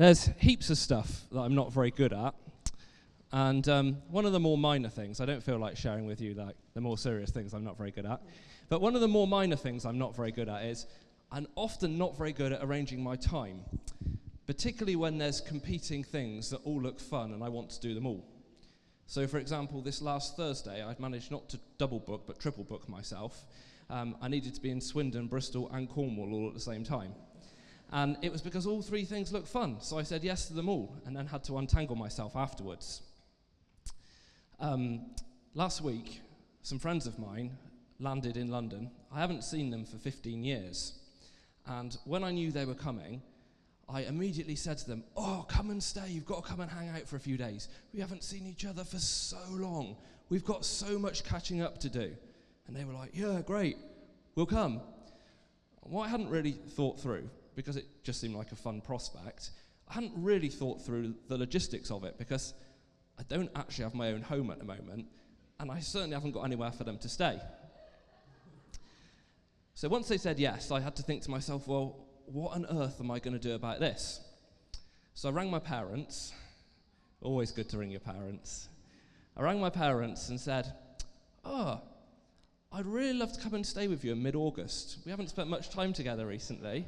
There's heaps of stuff that I'm not very good at. And um, one of the more minor things, I don't feel like sharing with you like the more serious things I'm not very good at, but one of the more minor things I'm not very good at is I'm often not very good at arranging my time, particularly when there's competing things that all look fun and I want to do them all. So, for example, this last Thursday, I'd managed not to double book but triple book myself. Um, I needed to be in Swindon, Bristol, and Cornwall all at the same time. And it was because all three things looked fun, so I said yes to them all and then had to untangle myself afterwards. Um, last week, some friends of mine landed in London. I haven't seen them for 15 years. And when I knew they were coming, I immediately said to them, Oh, come and stay. You've got to come and hang out for a few days. We haven't seen each other for so long. We've got so much catching up to do. And they were like, Yeah, great. We'll come. What I hadn't really thought through, because it just seemed like a fun prospect, I hadn't really thought through the logistics of it because I don't actually have my own home at the moment, and I certainly haven't got anywhere for them to stay. So once they said yes, I had to think to myself, well, what on earth am I going to do about this? So I rang my parents. Always good to ring your parents. I rang my parents and said, oh, I'd really love to come and stay with you in mid August. We haven't spent much time together recently.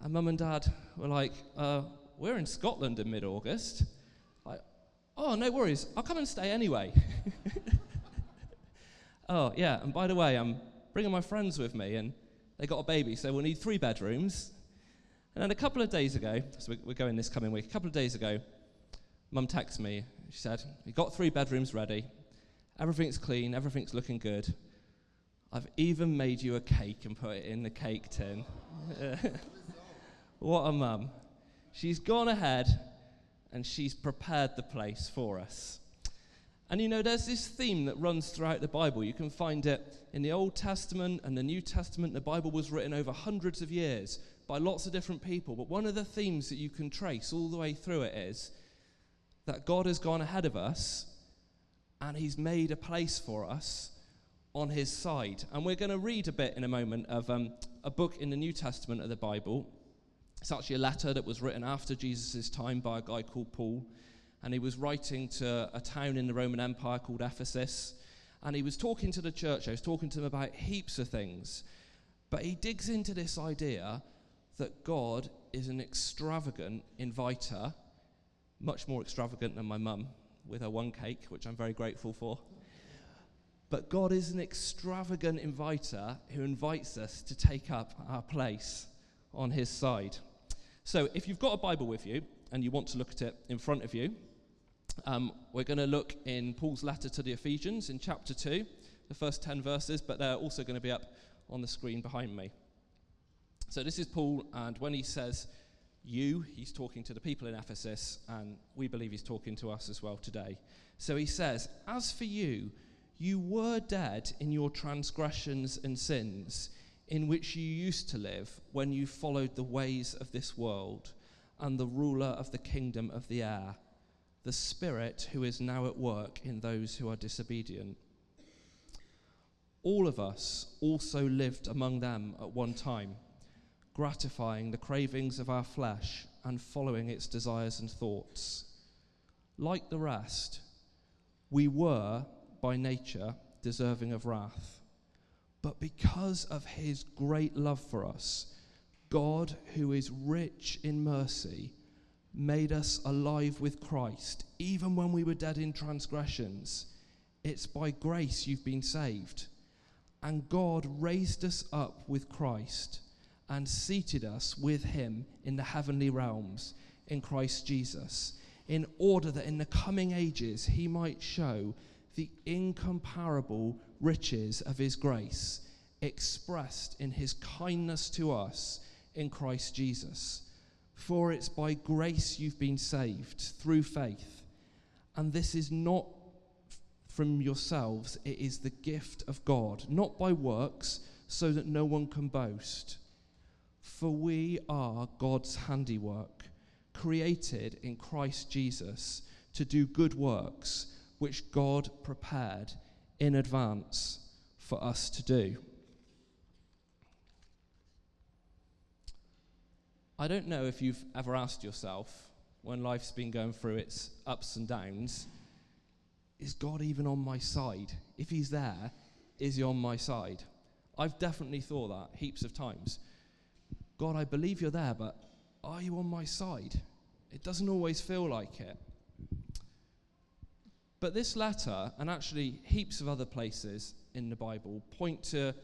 And mum and dad were like, uh, We're in Scotland in mid August. Like, oh, no worries. I'll come and stay anyway. oh, yeah. And by the way, I'm bringing my friends with me, and they got a baby, so we'll need three bedrooms. And then a couple of days ago, so we're going this coming week, a couple of days ago, mum texted me. She said, We got three bedrooms ready. Everything's clean, everything's looking good. I've even made you a cake and put it in the cake tin. what a mum. She's gone ahead and she's prepared the place for us. And you know, there's this theme that runs throughout the Bible. You can find it in the Old Testament and the New Testament. The Bible was written over hundreds of years by lots of different people. But one of the themes that you can trace all the way through it is that God has gone ahead of us and He's made a place for us on His side. And we're going to read a bit in a moment of um, a book in the New Testament of the Bible it's actually a letter that was written after Jesus' time by a guy called Paul. And he was writing to a town in the Roman Empire called Ephesus. And he was talking to the church, he was talking to them about heaps of things. But he digs into this idea that God is an extravagant inviter, much more extravagant than my mum with her one cake, which I'm very grateful for. But God is an extravagant inviter who invites us to take up our place on his side. So, if you've got a Bible with you and you want to look at it in front of you, um, we're going to look in Paul's letter to the Ephesians in chapter 2, the first 10 verses, but they're also going to be up on the screen behind me. So, this is Paul, and when he says you, he's talking to the people in Ephesus, and we believe he's talking to us as well today. So, he says, As for you, you were dead in your transgressions and sins in which you used to live when you followed the ways of this world and the ruler of the kingdom of the air, the Spirit who is now at work in those who are disobedient. All of us also lived among them at one time, gratifying the cravings of our flesh and following its desires and thoughts. Like the rest, we were, by nature, deserving of wrath. But because of his great love for us, God, who is rich in mercy, made us alive with Christ, even when we were dead in transgressions. It's by grace you've been saved. And God raised us up with Christ and seated us with him in the heavenly realms in Christ Jesus, in order that in the coming ages he might show the incomparable riches of his grace expressed in his kindness to us in Christ Jesus. For it's by grace you've been saved through faith. And this is not from yourselves, it is the gift of God, not by works, so that no one can boast. For we are God's handiwork, created in Christ Jesus to do good works, which God prepared in advance for us to do. I don't know if you've ever asked yourself, when life's been going through its ups and downs, is God even on my side? If He's there, is He on my side? I've definitely thought that heaps of times. God, I believe you're there, but are you on my side? It doesn't always feel like it. But this letter, and actually heaps of other places in the Bible, point to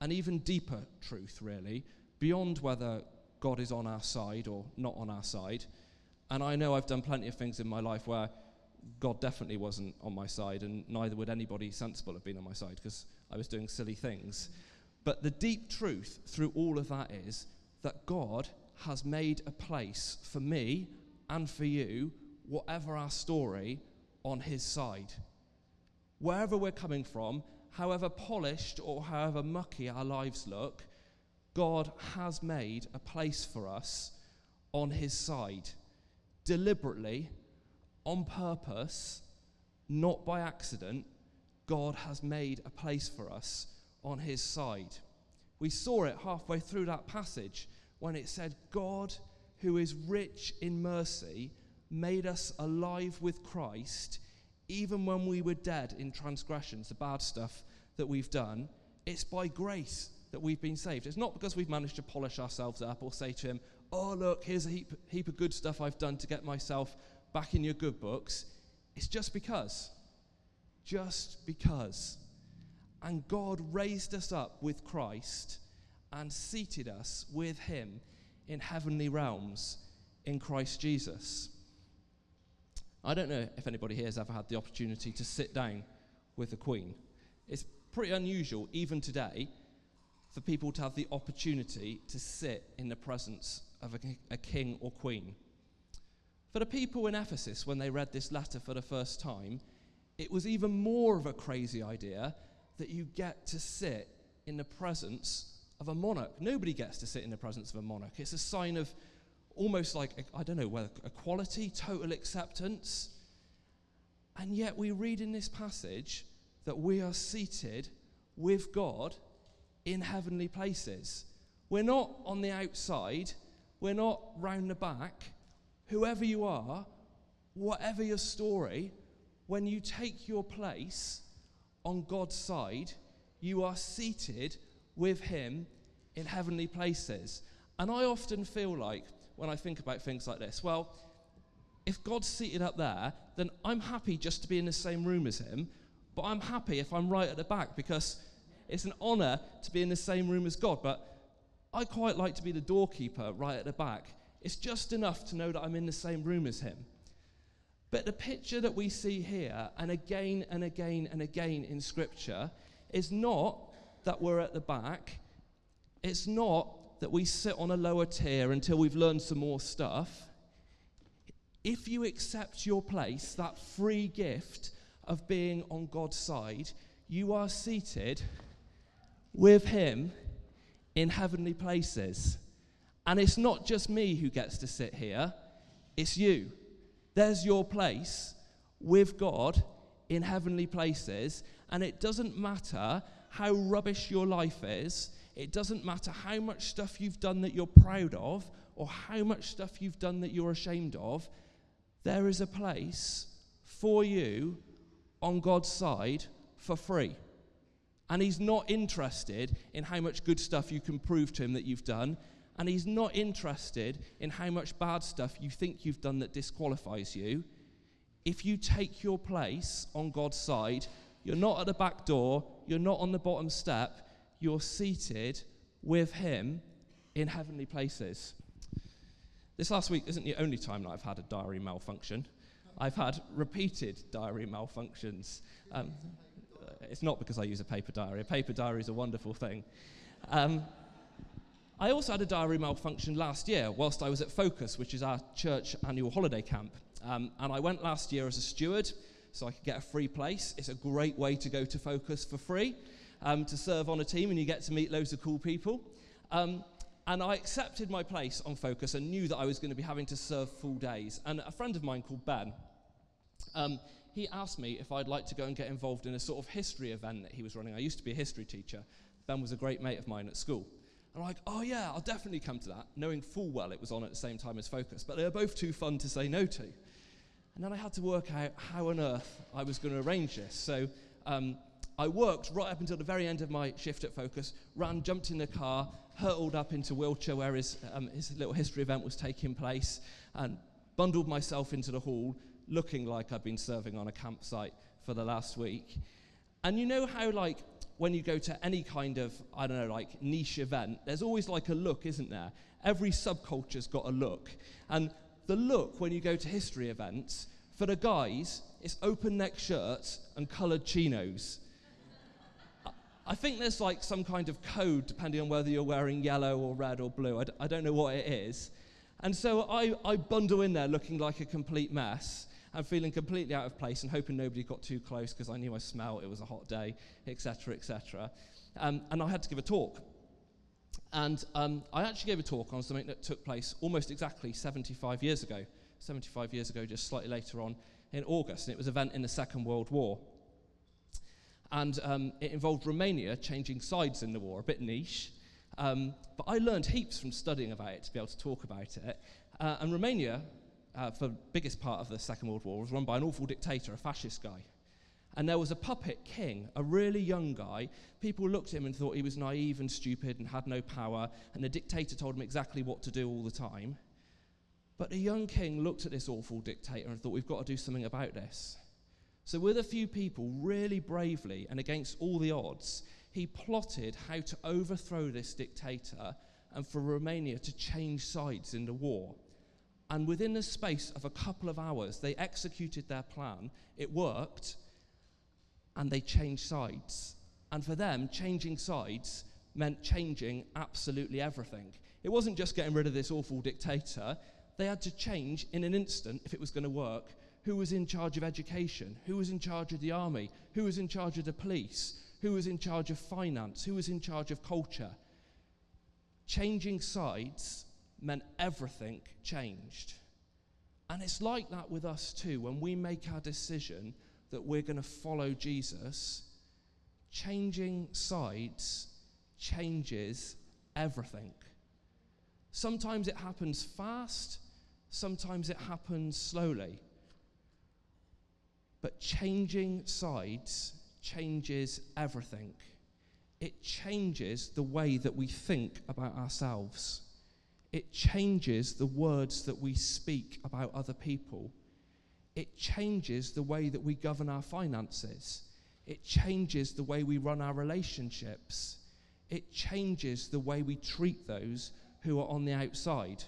an even deeper truth, really, beyond whether God is on our side or not on our side. And I know I've done plenty of things in my life where God definitely wasn't on my side, and neither would anybody sensible have been on my side because I was doing silly things. But the deep truth through all of that is that God has made a place for me and for you, whatever our story, on His side. Wherever we're coming from, however polished or however mucky our lives look, God has made a place for us on His side. Deliberately, on purpose, not by accident, God has made a place for us on His side. We saw it halfway through that passage when it said, God, who is rich in mercy, made us alive with Christ, even when we were dead in transgressions, the bad stuff that we've done. It's by grace that we've been saved. It's not because we've managed to polish ourselves up or say to Him, Oh, look, here's a heap, heap of good stuff I've done to get myself back in your good books. It's just because. Just because. And God raised us up with Christ and seated us with Him in heavenly realms in Christ Jesus. I don't know if anybody here has ever had the opportunity to sit down with the Queen. It's pretty unusual, even today, for people to have the opportunity to sit in the presence of a, a king or queen. For the people in Ephesus, when they read this letter for the first time, it was even more of a crazy idea that you get to sit in the presence of a monarch. Nobody gets to sit in the presence of a monarch. It's a sign of almost like, I don't know, whether equality, total acceptance. And yet we read in this passage that we are seated with God in heavenly places. We're not on the outside, we're not round the back. Whoever you are, whatever your story, when you take your place on God's side, you are seated with Him in heavenly places. And I often feel like, when I think about things like this, well, if God's seated up there, then I'm happy just to be in the same room as Him, but I'm happy if I'm right at the back because it's an honor to be in the same room as God. But I quite like to be the doorkeeper right at the back. It's just enough to know that I'm in the same room as Him. But the picture that we see here, and again and again and again in Scripture, is not that we're at the back. It's not that we sit on a lower tier until we've learned some more stuff. If you accept your place, that free gift of being on God's side, you are seated with Him in heavenly places. And it's not just me who gets to sit here, it's you. There's your place with God in heavenly places. And it doesn't matter how rubbish your life is, it doesn't matter how much stuff you've done that you're proud of, or how much stuff you've done that you're ashamed of. There is a place for you on God's side for free. And He's not interested in how much good stuff you can prove to Him that you've done. And He's not interested in how much bad stuff you think you've done that disqualifies you. If you take your place on God's side, you're not at the back door, you're not on the bottom step, you're seated with Him in heavenly places. This last week isn't the only time that I've had a diary malfunction. I've had repeated diary malfunctions. Um, it's not because I use a paper diary. A paper diary is a wonderful thing. Um, I also had a diary malfunction last year whilst I was at Focus, which is our church annual holiday camp. Um, and I went last year as a steward so I could get a free place. It's a great way to go to Focus for free, um, to serve on a team, and you get to meet loads of cool people. Um, and I accepted my place on Focus and knew that I was going to be having to serve full days. And a friend of mine called Ben, um, he asked me if I'd like to go and get involved in a sort of history event that he was running. I used to be a history teacher. Ben was a great mate of mine at school. And I'm like, oh yeah, I'll definitely come to that, knowing full well it was on at the same time as Focus. But they were both too fun to say no to. And then I had to work out how on earth I was going to arrange this. So um, I worked right up until the very end of my shift at Focus, ran, jumped in the car, hurtled up into Wiltshire where his, um, his little history event was taking place, and bundled myself into the hall, looking like I'd been serving on a campsite for the last week. And you know how, like, when you go to any kind of, I don't know, like niche event, there's always like a look, isn't there? Every subculture's got a look. And the look when you go to history events, for the guys, it's open neck shirts and coloured chinos. I think there's like some kind of code depending on whether you're wearing yellow or red or blue. I d- I don't know what it is. And so I, I bundle in there looking like a complete mess and feeling completely out of place and hoping nobody got too close because I knew I smelled, it was a hot day, etc., etc. Um, and I had to give a talk. And um, I actually gave a talk on something that took place almost exactly 75 years ago. 75 years ago, just slightly later on in August. And it was an event in the Second World War. And um, it involved Romania changing sides in the war, a bit niche. Um, but I learned heaps from studying about it to be able to talk about it. Uh, and Romania, uh, for the biggest part of the Second World War, was run by an awful dictator, a fascist guy. And there was a puppet king, a really young guy. People looked at him and thought he was naive and stupid and had no power, and the dictator told him exactly what to do all the time. But the young king looked at this awful dictator and thought, we've got to do something about this. So, with a few people, really bravely and against all the odds, he plotted how to overthrow this dictator and for Romania to change sides in the war. And within the space of a couple of hours, they executed their plan. It worked, and they changed sides. And for them, changing sides meant changing absolutely everything. It wasn't just getting rid of this awful dictator, they had to change in an instant, if it was going to work, who was in charge of education, who was in charge of the army, who was in charge of the police, who was in charge of finance, who was in charge of culture. Changing sides meant everything changed. And it's like that with us too. When we make our decision that we're going to follow Jesus, changing sides changes everything. Sometimes it happens fast, sometimes it happens slowly. But changing sides changes everything. It changes the way that we think about ourselves. It changes the words that we speak about other people. It changes the way that we govern our finances. It changes the way we run our relationships. It changes the way we treat those who are on the outside.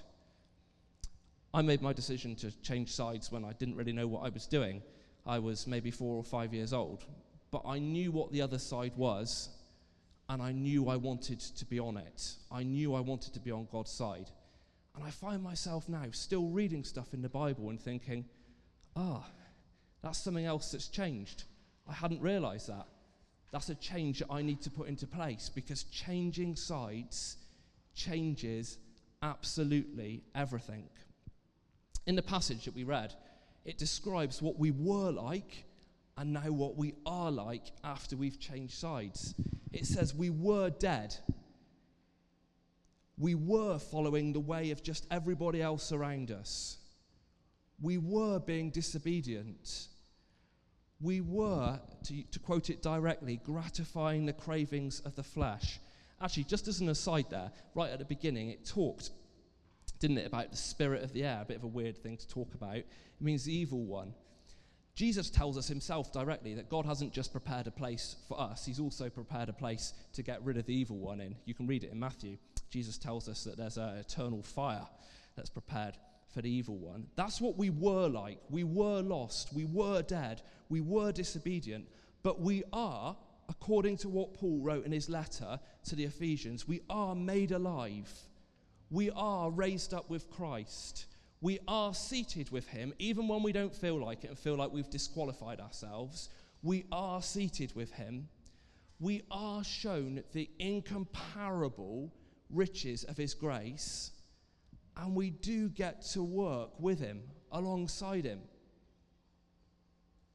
I made my decision to change sides when I didn't really know what I was doing. I was maybe four or five years old but I knew what the other side was, and I knew I wanted to be on it. I knew I wanted to be on God's side. And I find myself now still reading stuff in the Bible and thinking, ah, that's something else that's changed. I hadn't realized that. That's a change that I need to put into place because changing sides changes absolutely everything. In the passage that we read, it describes what we were like and now what we are like after we've changed sides. It says we were dead. We were following the way of just everybody else around us. We were being disobedient. We were, to, to quote it directly, gratifying the cravings of the flesh. Actually, just as an aside there, right at the beginning, it talked, didn't it, about the spirit of the air, a bit of a weird thing to talk about. It means the evil one. Jesus tells us himself directly that God hasn't just prepared a place for us, he's also prepared a place to get rid of the evil one in. You can read it in Matthew. Jesus tells us that there's an eternal fire that's prepared for the evil one. That's what we were like. We were lost. We were dead. We were disobedient. But we are, according to what Paul wrote in his letter to the Ephesians, we are made alive. We are raised up with Christ we are seated with him, even when we don't feel like it and feel like we've disqualified ourselves. We are seated with him. We are shown the incomparable riches of his grace, and we do get to work with him, alongside him.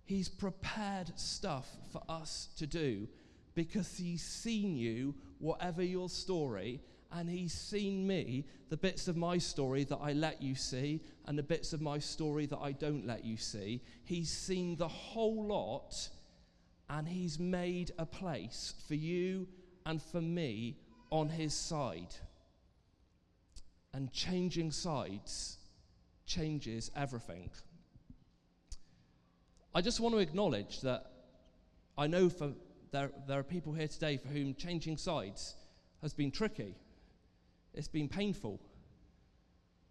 He's prepared stuff for us to do because he's seen you, whatever your story, and He's seen me, the bits of my story that I let you see, and the bits of my story that I don't let you see. He's seen the whole lot, and He's made a place for you and for me on His side. And changing sides changes everything. I just want to acknowledge that I know for, there, there are people here today for whom changing sides has been tricky. It's been painful.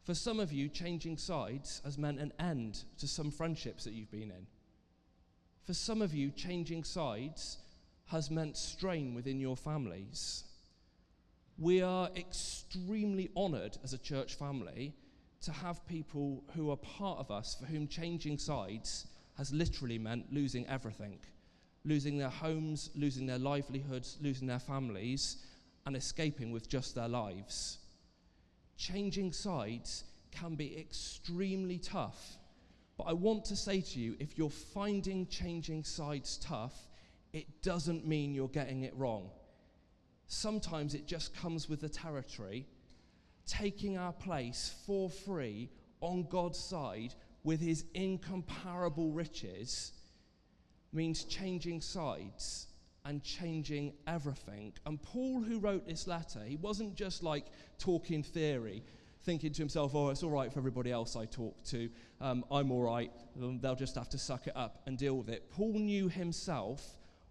For some of you, changing sides has meant an end to some friendships that you've been in. For some of you, changing sides has meant strain within your families. We are extremely honoured as a church family to have people who are part of us for whom changing sides has literally meant losing everything losing their homes, losing their livelihoods, losing their families, and escaping with just their lives. Changing sides can be extremely tough. But I want to say to you if you're finding changing sides tough, it doesn't mean you're getting it wrong. Sometimes it just comes with the territory, taking our place for free on God's side with his incomparable riches means changing sides and changing everything. And Paul, who wrote this letter, he wasn't just like talking theory, thinking to himself, oh, it's all right for everybody else I talk to. Um, I'm all right. They'll just have to suck it up and deal with it. Paul knew himself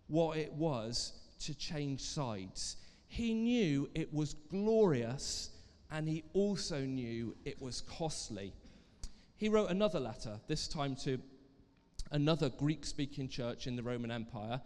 what it was to change sides. He knew it was glorious and he also knew it was costly. He wrote another letter, this time to another Greek speaking church in the Roman Empire,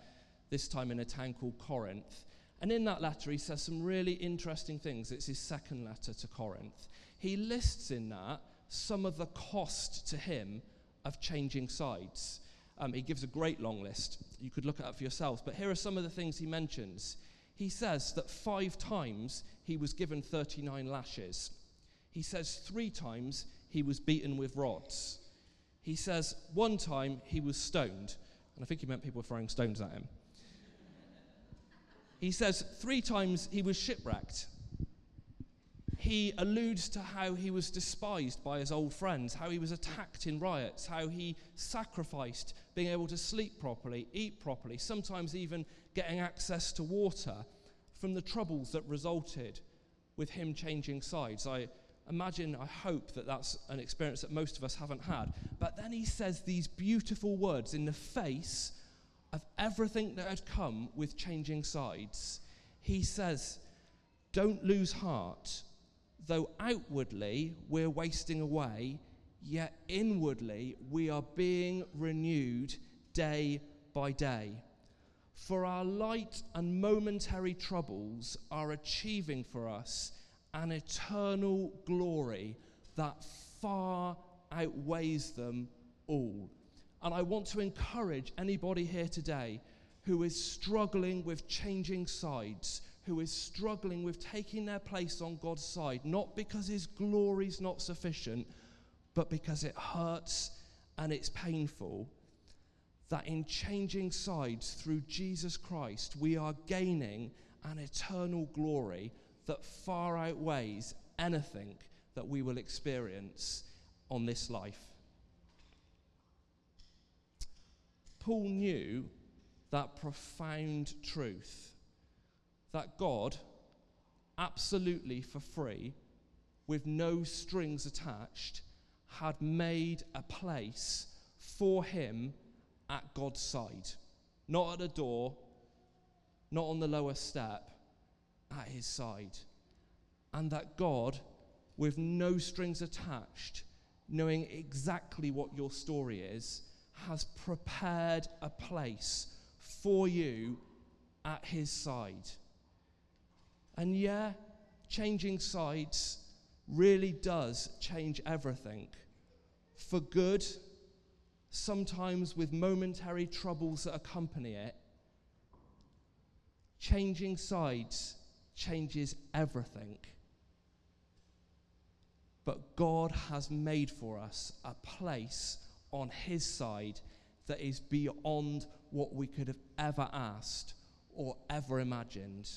this time in a town called Corinth. And in that letter, he says some really interesting things. It's his second letter to Corinth. He lists in that some of the cost to him of changing sides. Um, he gives a great long list. You could look it up for yourselves. But here are some of the things he mentions. He says that five times he was given 39 lashes. He says three times he was beaten with rods. He says one time he was stoned, and I think he meant people throwing stones at him. He says three times he was shipwrecked. He alludes to how he was despised by his old friends, how he was attacked in riots, how he sacrificed being able to sleep properly, eat properly, sometimes even getting access to water from the troubles that resulted with him changing sides. I imagine, I hope that that's an experience that most of us haven't had. But then he says these beautiful words in the face of everything that had come with changing sides. He says, Don't lose heart. Though outwardly we're wasting away, yet inwardly we are being renewed day by day. For our light and momentary troubles are achieving for us an eternal glory that far outweighs them all. And I want to encourage anybody here today who is struggling with changing sides, who is struggling with taking their place on God's side, not because his glory is not sufficient, but because it hurts and it's painful, that in changing sides through Jesus Christ, we are gaining an eternal glory that far outweighs anything that we will experience on this life. Paul knew that profound truth that God, absolutely for free, with no strings attached, had made a place for him at God's side. Not at a door, not on the lower step, at his side. And that God, with no strings attached, knowing exactly what your story is, has prepared a place for you at his side. And yeah, changing sides really does change everything. For good, sometimes with momentary troubles that accompany it. Changing sides changes everything. But God has made for us a place on His side that is beyond what we could have ever asked or ever imagined.